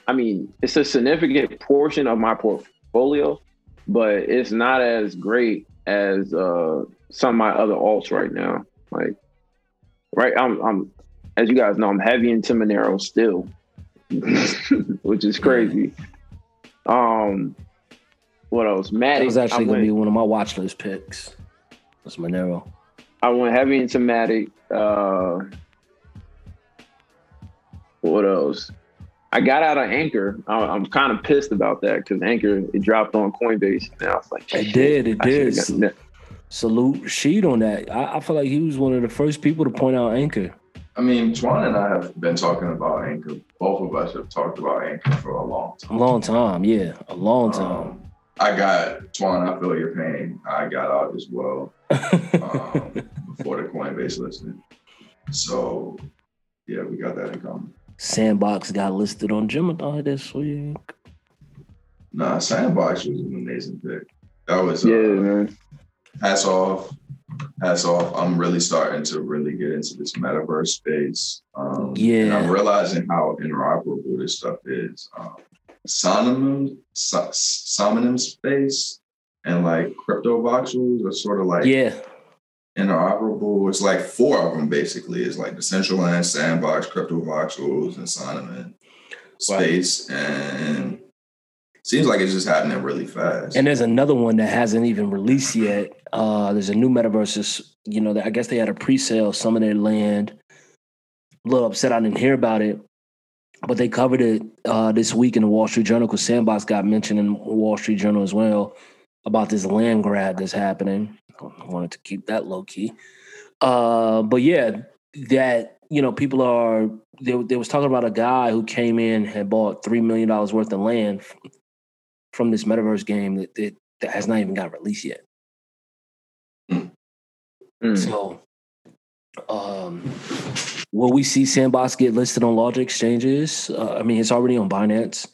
I mean, it's a significant portion of my portfolio, but it's not as great as uh, some of my other alts right now. Like, right, I'm, I'm, as you guys know, I'm heavy into Monero still. [laughs] which is crazy. Um, what else? Matic. That was actually going to be one of my watch list picks. Was Monero. I went heavy into Matic. Uh, what else? I got out of Anchor. I, am kind of pissed about that because Anchor it dropped on Coinbase, and I was like, it did, it did. Salute Sheed on that. I, I feel like he was one of the first people to point out Anchor. I mean, Twan and I have been talking about Anchor. Both of us have talked about Anchor for a long time. A long time, yeah, a long time. Um, I got Twan. I feel your pain. I got out as well um, [laughs] before the Coinbase listing. So, yeah, we got that in common. Sandbox got listed on Gemini this week. Nah, Sandbox was an amazing pick. That was yeah, uh, man. Hats off hats off. I'm really starting to really get into this metaverse space. Um, yeah, I'm realizing how interoperable this stuff is. Um, Somnium, Somnium Space and like Cryptovoxels are sort of like yeah interoperable. It's like four of them basically. It's like the Decentraland, Sandbox, Cryptovoxels, and Somnium Space. Wow. And seems like it's just happening really fast. And there's another one that hasn't even released yet. Uh, there's a new metaverse. You know, I guess they had a pre-sale, some of their land. A little upset I didn't hear about it, but they covered it uh, this week in the Wall Street Journal because Sandbox got mentioned in Wall Street Journal as well about this land grab that's happening. I wanted to keep that low key. Uh, but yeah, that you know, people are they, they was talking about a guy who came in had bought three million dollars worth of land from this metaverse game that, that, that has not even got released yet. Mm. So, um, will we see Sandbox get listed on larger exchanges? Uh, I mean, it's already on Binance.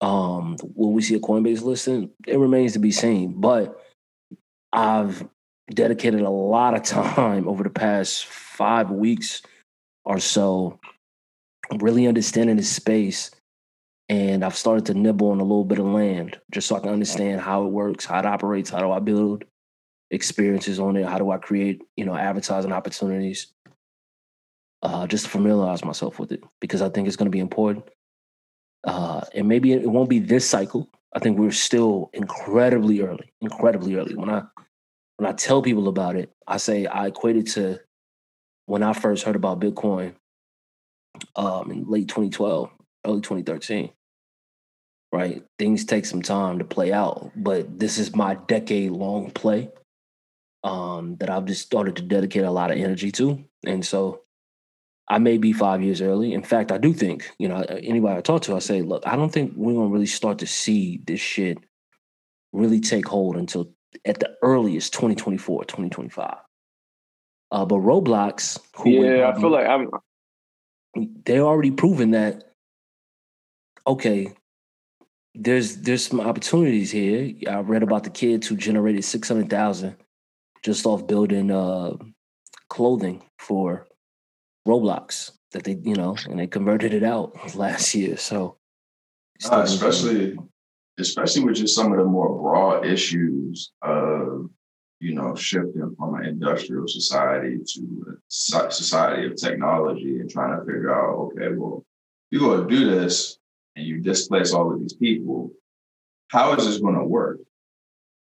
Um, will we see a Coinbase listing? It remains to be seen. But I've dedicated a lot of [laughs] time over the past five weeks or so, really understanding this space and I've started to nibble on a little bit of land just so I can understand how it works, how it operates, how do I build experiences on it, how do I create, you know, advertising opportunities, uh, just to familiarize myself with it because I think it's going to be important. Uh, and maybe it won't be this cycle. I think we're still incredibly early, incredibly early. When I when I tell people about it, I say I equate it to when I first heard about Bitcoin um, in late 2012, early 2013 right? Things take some time to play out, but this is my decade long play um, that I've just started to dedicate a lot of energy to. And so I may be five years early. In fact, I do think, you know, anybody I talk to, I say, look, I don't think we're going to really start to see this shit really take hold until at the earliest 2024, 2025. Uh, but Roblox, yeah, I feel like I'm. They're already proven that. Okay, there's there's some opportunities here. I read about the kids who generated six hundred thousand just off building uh, clothing for Roblox that they you know and they converted it out [laughs] last year. So uh, especially especially with just some of the more broad issues of you know shifting from an industrial society to a society of technology and trying to figure out okay well you go to do this and you displace all of these people, how is this going to work?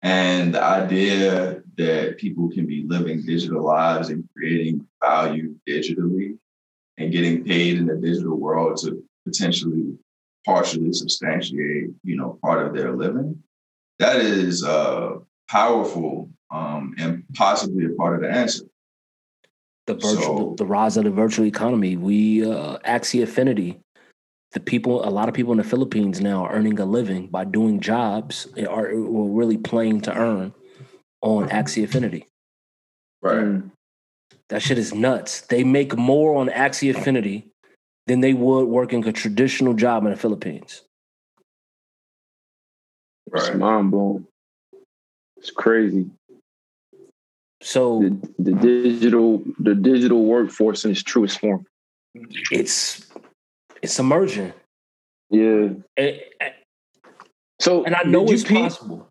And the idea that people can be living digital lives and creating value digitally and getting paid in the digital world to potentially partially substantiate, you know, part of their living, that is uh, powerful um, and possibly a part of the answer. The virtual, so, the rise of the virtual economy. We uh, Axie Infinity the people, a lot of people in the Philippines now are earning a living by doing jobs eh, are, eh, are really playing to earn on mm-hmm. Axie Infinity. Right. Mm. That shit is nuts. They make more on Axie Infinity than they would working a traditional job in the Philippines. Right. It's mind blowing. It's crazy. So the, the, digital the digital workforce in its truest form. It's it's emerging. Yeah. And, so and I know it's possible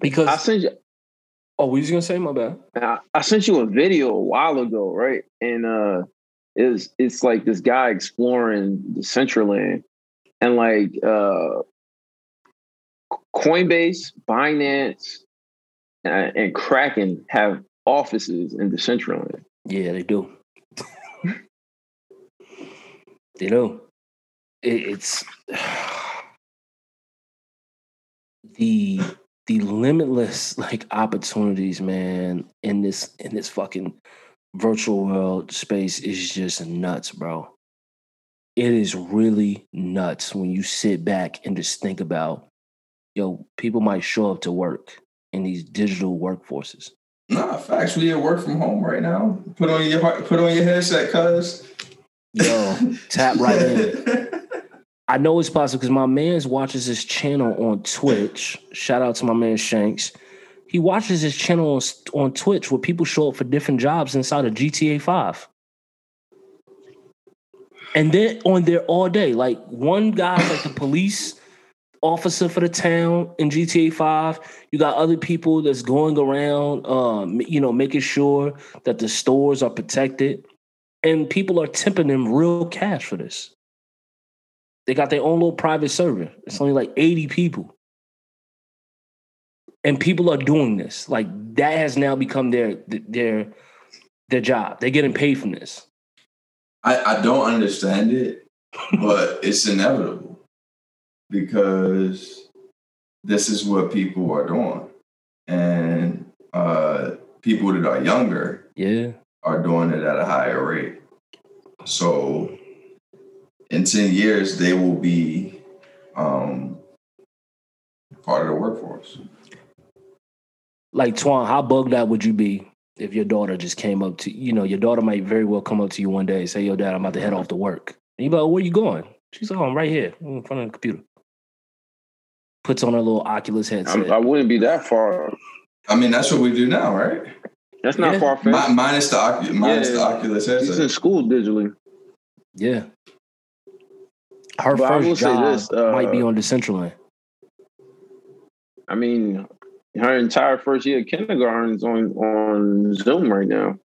because I sent you. Oh, what was you gonna say? My bad. I, I sent you a video a while ago, right? And uh, it's it's like this guy exploring Decentraland, and like uh, Coinbase, Binance, uh, and Kraken have offices in Decentraland. Yeah, they do. They know, It, it's [sighs] the the limitless like opportunities, man, in this in this fucking virtual world space is just nuts, bro. It is really nuts when you sit back and just think about, yo, people might show up to work in these digital workforces. Nah, facts. We at work from home right now. Put on your put on your headset, cuz. Yo, tap right in. I know it's possible because my man's watches his channel on Twitch. Shout out to my man Shanks. He watches his channel on, on Twitch where people show up for different jobs inside of GTA 5. And they're on there all day. Like one guy's like the police officer for the town in GTA 5. You got other people that's going around, um, you know, making sure that the stores are protected. And people are tipping them real cash for this. They got their own little private server. It's only like 80 people. And people are doing this. Like that has now become their their their job. They're getting paid from this. I, I don't understand it, but [laughs] it's inevitable because this is what people are doing. And uh people that are younger yeah are doing it at a higher rate. So in 10 years, they will be um, part of the workforce. Like Twan, how bugged out would you be if your daughter just came up to you know, your daughter might very well come up to you one day and say, Yo, dad, I'm about to head off to work. And you be like, Where you going? She's like, oh, I'm right here in front of the computer. Puts on her little Oculus headset. I, I wouldn't be that far. I mean, that's what we do now, right? That's not yeah. far fetched. minus the minus yeah. the Oculus headset. She's in school digitally. Yeah. Her but first job this, uh, might be on Decentraland. I mean, her entire first year of kindergarten is on on Zoom right now.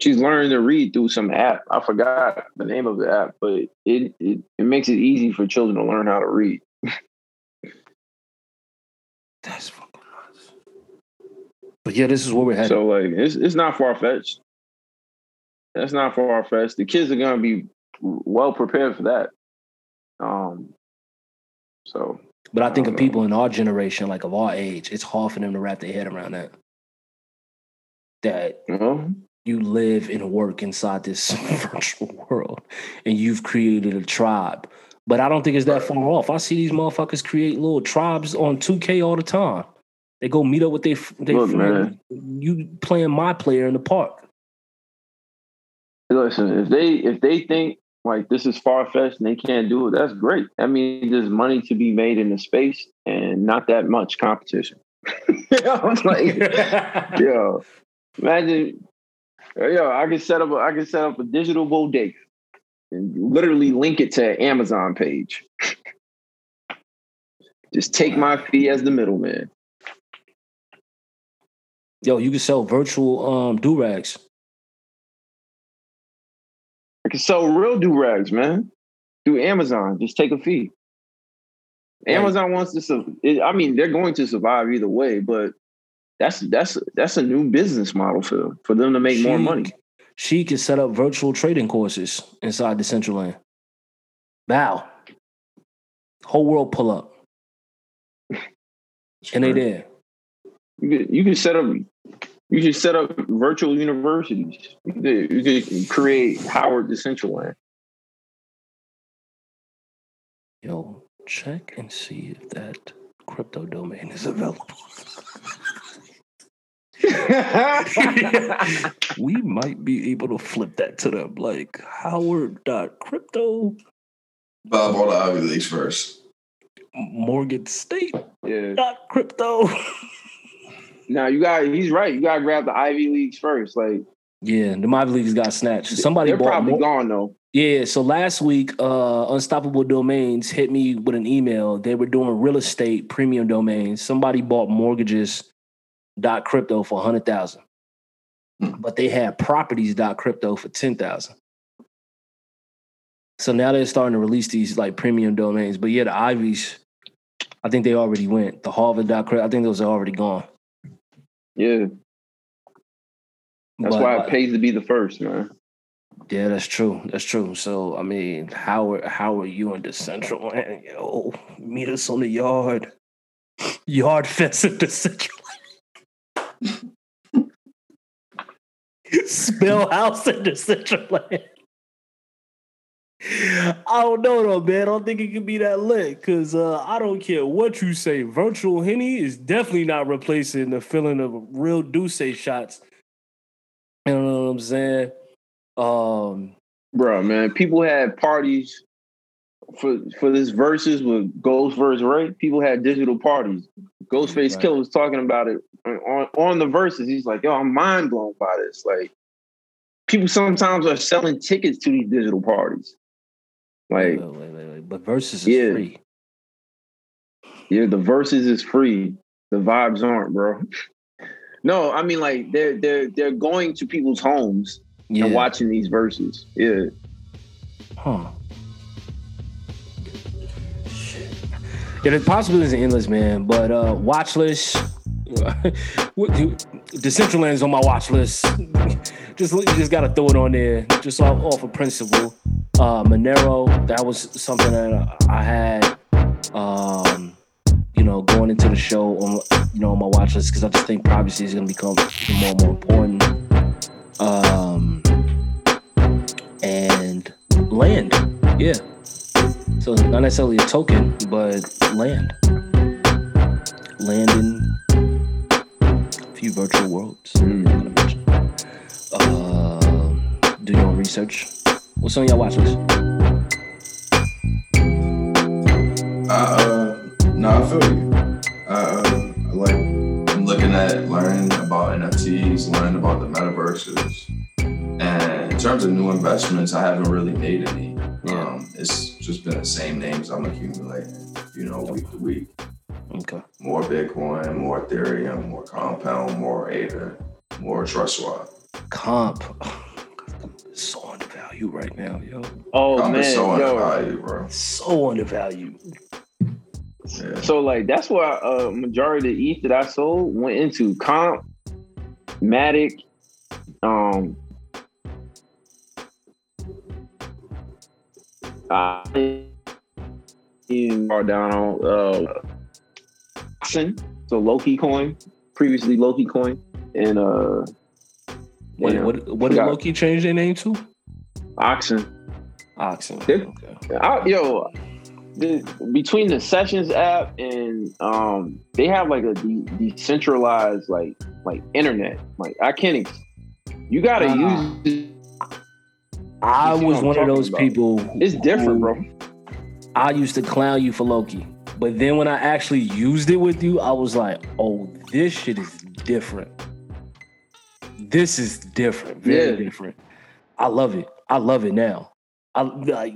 She's learning to read through some app. I forgot the name of the app, but it it, it makes it easy for children to learn how to read. That's fucking nuts. But yeah, this is where we're headed. So like, it's it's not far fetched. That's not far fetched. The kids are gonna be well prepared for that. Um, so, but I think I of people in our generation, like of our age, it's hard for them to wrap their head around that. That mm-hmm. you live and work inside this [laughs] virtual world, and you've created a tribe. But I don't think it's that far off. I see these motherfuckers create little tribes on 2K all the time. They go meet up with their their friend. You playing my player in the park. Listen, if they if they think like this is far fetched and they can't do it, that's great. I mean, there's money to be made in the space and not that much competition. [laughs] I'm like, [laughs] yo, imagine, yo, I can set up, a, I can set up a digital bodega and literally link it to an Amazon page. [laughs] Just take my fee as the middleman. Yo, you can sell virtual um do rags. I can sell real do rags, man, through Amazon. Just take a fee. Amazon wants to. I mean, they're going to survive either way, but that's that's that's a new business model for for them to make she, more money. She can set up virtual trading courses inside Decentraland. Wow, whole world pull up, [laughs] and they there. You can, you can set up you should set up virtual universities. You could, you could create Howard Decentraland. Yo, check and see if that crypto domain is available. [laughs] we might be able to flip that to them like howard.crypto. Bob all the Ivy Leagues first. Morgan State. Yeah. Dot crypto. [laughs] now you got he's right. You gotta grab the Ivy Leagues first. Like yeah, the Ivy Leagues got snatched. Somebody bought they're probably more. gone though. Yeah, so last week, uh, Unstoppable Domains hit me with an email. They were doing real estate premium domains. Somebody bought mortgages dot crypto for a hundred thousand, hmm. but they had properties dot crypto for ten thousand. So now they're starting to release these like premium domains. But yeah, the Ivies, I think they already went. The Harvard dot crypto, I think those are already gone. Yeah, that's but, why it pays to be the first, man. Yeah, that's true. That's true. So I mean, how are how are you in Decentraland? Yo, meet us on the yard. Yard fence in the central. [laughs] Spill house in Decentraland. I don't know though, man. I don't think it can be that lit because uh, I don't care what you say. Virtual Henny is definitely not replacing the feeling of real D'ussé shots. You know what I'm saying? Um, Bro, man, people had parties for for this Verzuz with Ghost versus Ray. People had digital parties. Ghostface right. Killah was talking about it on on the Verzuz. He's like, "Yo, I'm mind blown by this." Like, people sometimes are selling tickets to these digital parties. Like, wait, wait, wait, but Verzuz is yeah. free. Yeah, the Verzuz is free. The vibes aren't, bro. no, I mean like they're they're they're going to people's homes yeah. and watching these Verzuz. Yeah. Huh. Yeah, the possibilities are endless, man. But uh watch list. [laughs] the Central Decentraland's on my watch list. [laughs] just just gotta throw it on there, just off, off of principle. Uh Monero, that was something that I had um you know, going into the show on you know on my watch list because I just think privacy is gonna become more and more important. Um and land, yeah. So not necessarily a token, but land. Land in a few virtual worlds. Mm. Uh, do your own research. What's on your watch list? Uh, uh, no, I feel you. Uh, I like I'm looking at learning about NFTs, learning about the metaverses. And in terms of new investments, I haven't really made any. Yeah. Um, it's just been the same names I'm accumulating, you know, week to week. Okay. More Bitcoin, more Ethereum, more Compound, more ADA, more TrustSwap. Comp. [laughs] so undervalued right now, yo. Oh Comp man, is so yo. undervalued, bro. So undervalued. Yeah. So like that's why a uh, majority of the ETH that I sold went into Comp, Matic, um, I are down on uh, so Loki coin, previously Loki coin, and uh, Wait, what what did Loki change their name to? Oxen. Oxen. Okay. I, yo, between the Sessions app and um, they have like a de- decentralized like like internet. Like I can't. Ex- you gotta uh, use I was one of those about. people. It's different, bro. I used to clown you for Loki, but then when I actually used it with you, I was like, "Oh, this shit is different. This is different, very yeah. different. I love it. I love it now. I I,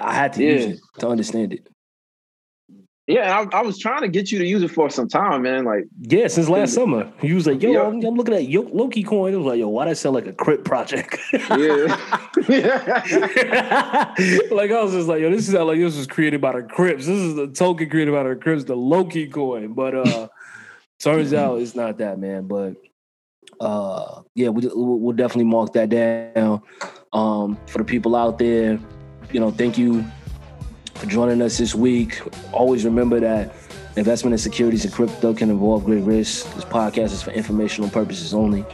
I had to yeah. use it to understand it. Yeah, I, I, was trying to get you to use it for some time, man. Like, yeah, since last summer, he was like, "Yo, I'm, I'm, looking at Loki coin." It was like, "Yo, why that sound like a crypt project?" yeah, [laughs] like I was just like, "Yo, this is like this was created by the Crips. This is the token created by the Crips, the Loki coin." But uh turns [laughs] out it's not that, man. But uh yeah, we, we'll definitely mark that down. Um, for the people out there, you know, thank you for joining us this week. Always remember that investment in securities and crypto can involve great risk. This podcast is for informational purposes only.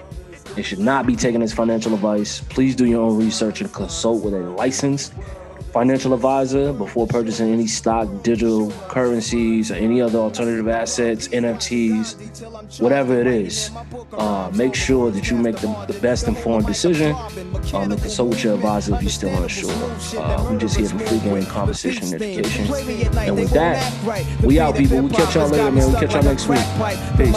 It should not be taken as financial advice. Please do your own research and consult with a licensed financial advisor before purchasing any stock, digital currencies, or any other alternative assets, NFTs, whatever it is. Uh, make sure that you make the, the best informed decision um, and consult with your advisor if you're still unsure. Uh, we just here for free game conversation education. And with that, we out, people. We catch y'all later, man. We catch y'all next week. Peace.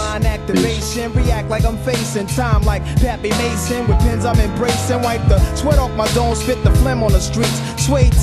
Peace.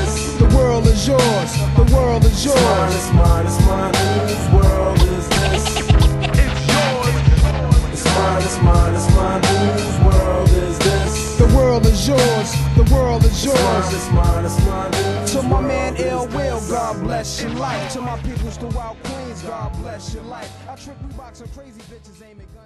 The world is yours. The world is yours. It's Mine is mine is mine. Whose world is this? It's yours. It's mine, it's mine, it's mine. Whose world is this? The world is yours. The world is yours. It's mine, it's mine, it's mine. To my man Ill Will, God bless your life. To my peoples wild Queens, God bless your life. I trick we box crazy bitches aiming guns